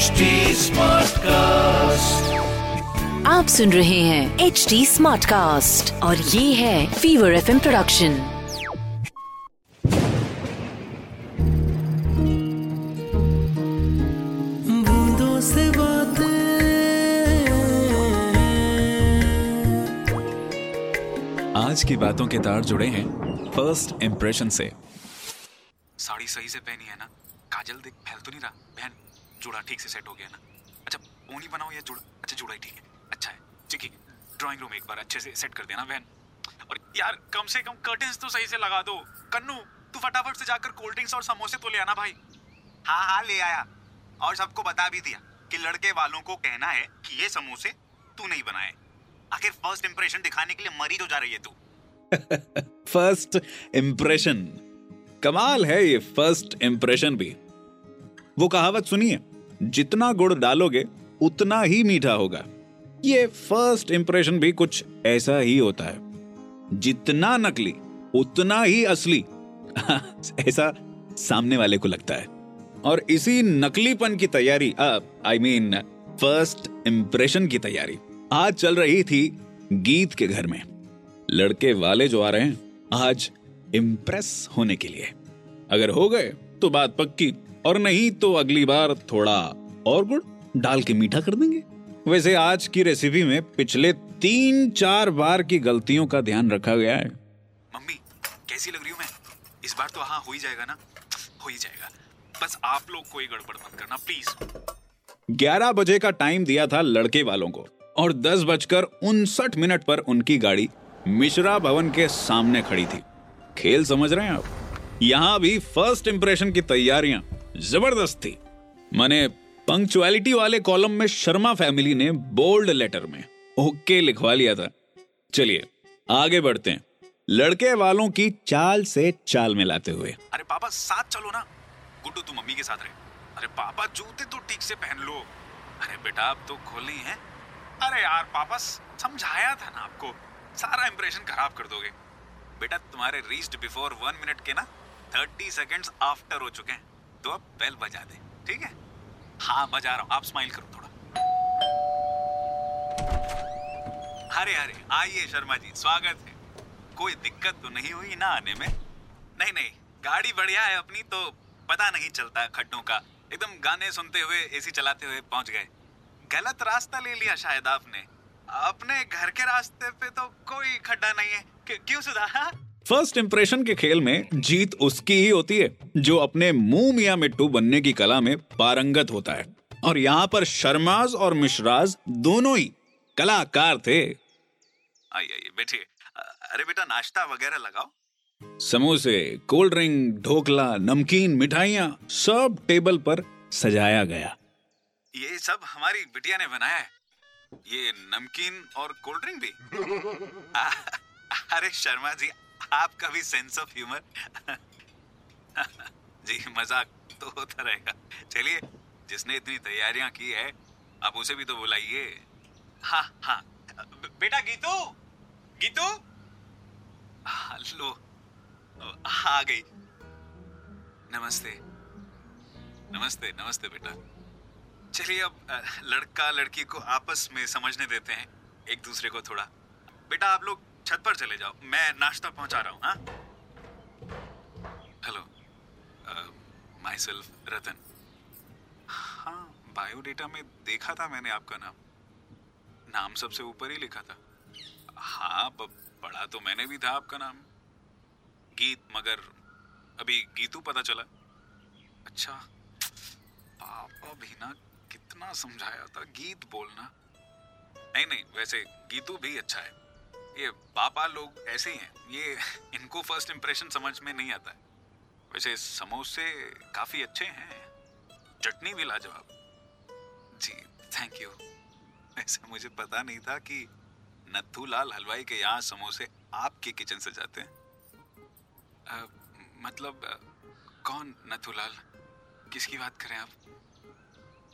HD Smartcast. आप सुन रहे हैं एच डी स्मार्ट कास्ट और ये है फीवर एफ़ प्रोडक्शन बूंदों से आज की बातों के तार जुड़े हैं फ़र्स्ट इम्प्रेशन से। साड़ी सही से पहनी है ना? काजल देख फैल तो नहीं रहा। बहन जुड़ा ठीक से सेट हो गया ना। अच्छा पोनी बनाओ या जुड़ा अच्छा जुड़ा ही ठीक है। अच्छा है ठीक है। ड्राइंग रूम एक बार अच्छे से सेट कर देना बहन और यार कम से कम कर्टेन्स तो सही से लगा दो। कन्नू तू फटाफट से जाकर कोल्ड ड्रिंक्स और समोसे तो ले आना भाई। हाँ हाँ ले आया। और सबको बता भी दिया कि लड़के वालों को कहना है कि ये समोसे तू नहीं बनाए। आखिर फ़र्स्ट इंप्रेशन दिखाने के लिए मरी तो जा रही है तू। फ़र्स्ट इम्प्रेशन कमाल है ये फ़र्स्ट इम्प्रेशन भी। वो कहावत सुनिए। जितना गुड़ डालोगे, उतना ही मीठा होगा। ये फ़र्स्ट इंप्रेशन भी कुछ ऐसा ही होता है। जितना नकली, उतना ही असली। ऐसा सामने वाले को लगता है। और इसी नकलीपन की तैयारी आई मीन फ़र्स्ट इंप्रेशन की तैयारी, आज चल रही थी गीत के घर में। लड़के वाले जो आ रहे हैं, आज इम्प्रेस होने के लिए। अगर हो गए तो बात पक्की। और नहीं तो अगली बार थोड़ा और गुड़ डाल के मीठा कर देंगे। वैसे आज की रेसिपी में पिछले तीन चार बार की गलतियों का ध्यान रखा गया है। मम्मी कैसी लग रही हूँ मैं? इस बार तो हाँ हो ही जाएगा ना? हो ही जाएगा। बस आप लोग कोई गड़बड़ मत करना प्लीज़ 11 बजे का टाइम दिया था लड़के वालों को और दस बजकर उनसठ मिनट पर उनकी गाड़ी मिश्रा भवन के सामने खड़ी थी। खेल समझ रहे हैं आप? यहाँ भी फ़र्स्ट इंप्रेशन की तैयारियाँ। ज़बरदस्त। मैंने पंक्चुअलिटी वाले कॉलम में शर्मा फैमिली ने बोल्ड लेटर में ओके लिखवा लिया था। चलिए, आगे बढ़ते हैं। लड़के वालों की चाल से चाल मिलाते हुए। अरे पापा, साथ चलो ना। गुड्डू तू मम्मी के साथ रहे। अरे पापा, जूते तो ठीक से पहन लो। अरे बेटा अब तो खोले ही। हैं अरे यार, पापा, समझाया था ना आपको। सारा इंप्रेशन खराब कर दोगे। बेटा, तुम्हारे रीच्ड बिफोर वन मिनट के ना थर्टी सेकेंड्स आफ्टर हो चुके हैं। तो अब बेल बजा दे, ठीक है? हाँ बजा रहा हूँ। आप स्माइल करो थोड़ा। अरे अरे आइए शर्मा जी, स्वागत है। कोई दिक्कत तो नहीं हुई ना आने में? नहीं नहीं, गाड़ी बढ़िया है अपनी तो पता नहीं चलता खड्डों का। एकदम गाने सुनते हुए एसी चलाते हुए पहुँच गए। गलत रास्ता ले लिया शायद आपने। अपने घर के रास्ते पे तो कोई खड्डा नहीं है। क्यों सुधा? फ़र्स्ट इंप्रेशन के खेल में जीत उसकी ही होती है जो अपने मुँह मिया मिट्टू बनने की कला में पारंगत होता है। और यहाँ पर शर्माज और मिश्राज दोनों ही कलाकार थे। आइए आइए बैठिए। अरे बेटा नाश्ता वगैरह लगाओ। समोसे कोल्ड ड्रिंक ढोकला नमकीन मिठाइयाँ सब टेबल पर सजाया गया। ये सब हमारी बिटिया ने बनाया है। ये नमकीन और कोल्ड ड्रिंक भी। अरे शर्मा जी आपका भी सेंस ऑफ़ ह्यूमर जी, मज़ाक तो होता रहेगा। चलिए, जिसने इतनी तैयारियाँ की है, आप उसे भी तो बुलाइए। हाँ हाँ। बेटा, गीतू? गीतू? हेलो। आ गई। नमस्ते। नमस्ते नमस्ते बेटा। चलिए अब लड़का लड़की को आपस में समझने देते हैं, एक दूसरे को थोड़ा। बेटा, आप लोग छत पर चले जाओ। मैं नाश्ता पहुँचा रहा हूँ हाँ? Hello myself Ratan. हाँ बायोडेटा में देखा था मैंने आपका नाम। नाम सबसे ऊपर ही लिखा था। हाँ पढ़ा तो मैंने भी था आपका नाम। गीत, मगर अभी गीतू पता चला। अच्छा पापा भी ना कितना समझाया था गीत बोलना। नहीं नहीं, वैसे गीतू भी अच्छा है। ये पापा लोग ऐसे ही हैं। ये इनको फ़र्स्ट इंप्रेशन समझ में नहीं आता है। वैसे समोसे काफ़ी अच्छे हैं। चटनी भी लाजवाब। जी थैंक यू ऐसे मुझे पता नहीं था कि नथू लाल हलवाई के यहाँ समोसे आपके किचन से जाते हैं। आ, मतलब आ, कौन नथुलाल किसकी बात करें आप?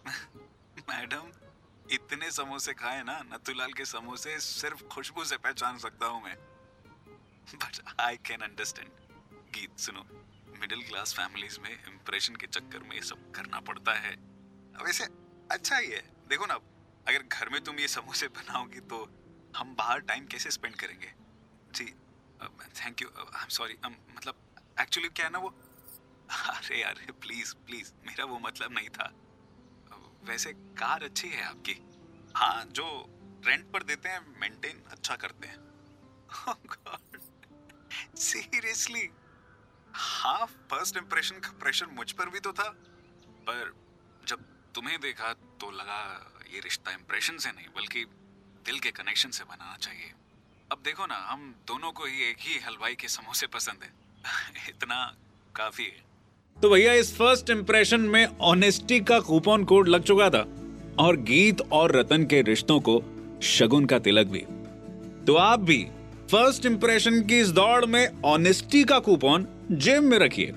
मैडम? इतने समोसे खाए ना, नथुलाल के समोसे सिर्फ़ खुशबू से पहचान सकता हूँ मैं। बट आई कैन अंडरस्टैंड गीत सुनो मिडिल क्लास फैमिलीज़ में इंप्रेशन के चक्कर में ये सब करना पड़ता है। वैसे अच्छा ही है। देखो ना, अगर घर में तुम ये समोसे बनाओगी तो हम बाहर टाइम कैसे स्पेंड करेंगे? जी thank you I am sorry मतलब एक्चुअली क्या है ना वो? अरे अरे प्लीज़ प्लीज़ मेरा वो मतलब नहीं था। वैसे कार अच्छी है आपकी। हाँ जो रेंट पर देते हैं मेंटेन अच्छा करते हैं। सीरियसली हाँ फ़र्स्ट इंप्रेशन का प्रेशर मुझ पर भी तो था, पर जब तुम्हें देखा तो लगा ये रिश्ता इंप्रेशन से नहीं, बल्कि दिल के कनेक्शन से बनाना चाहिए। अब देखो ना, हम दोनों को ही एक ही हलवाई के समोसे पसंद है। इतना काफ़ी है। तो भैया, इस फ़र्स्ट इंप्रेशन में ऑनेस्टी का कूपन कोड लग चुका था और गीत और रतन के रिश्तों को शगुन का तिलक भी। तो आप भी फ़र्स्ट इंप्रेशन की इस दौड़ में ऑनेस्टी का कूपन जेब में रखिए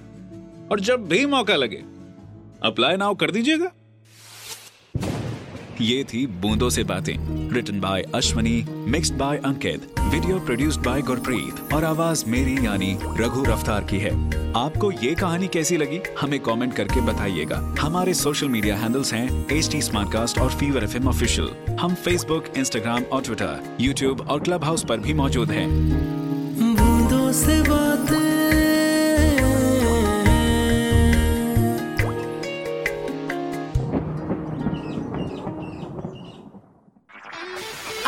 और जब भी मौका लगे अप्लाई नाउ कर दीजिएगा। ये थी बूंदों से बातें written by Ashwani mixed by Ankit video produced by Gurpreet, और आवाज़ मेरी यानी रघु रफ्तार की है। आपको ये कहानी कैसी लगी? हमें कमेंट करके बताइएगा। हमारे सोशल मीडिया हैंडल्स हैं एच टी और फीवर एफ़ ऑफिशियल हम फेसबुक इंस्टाग्राम और ट्विटर यूट्यूब और क्लब हाउस पर भी मौजूद हैं। बूंदों से बातें।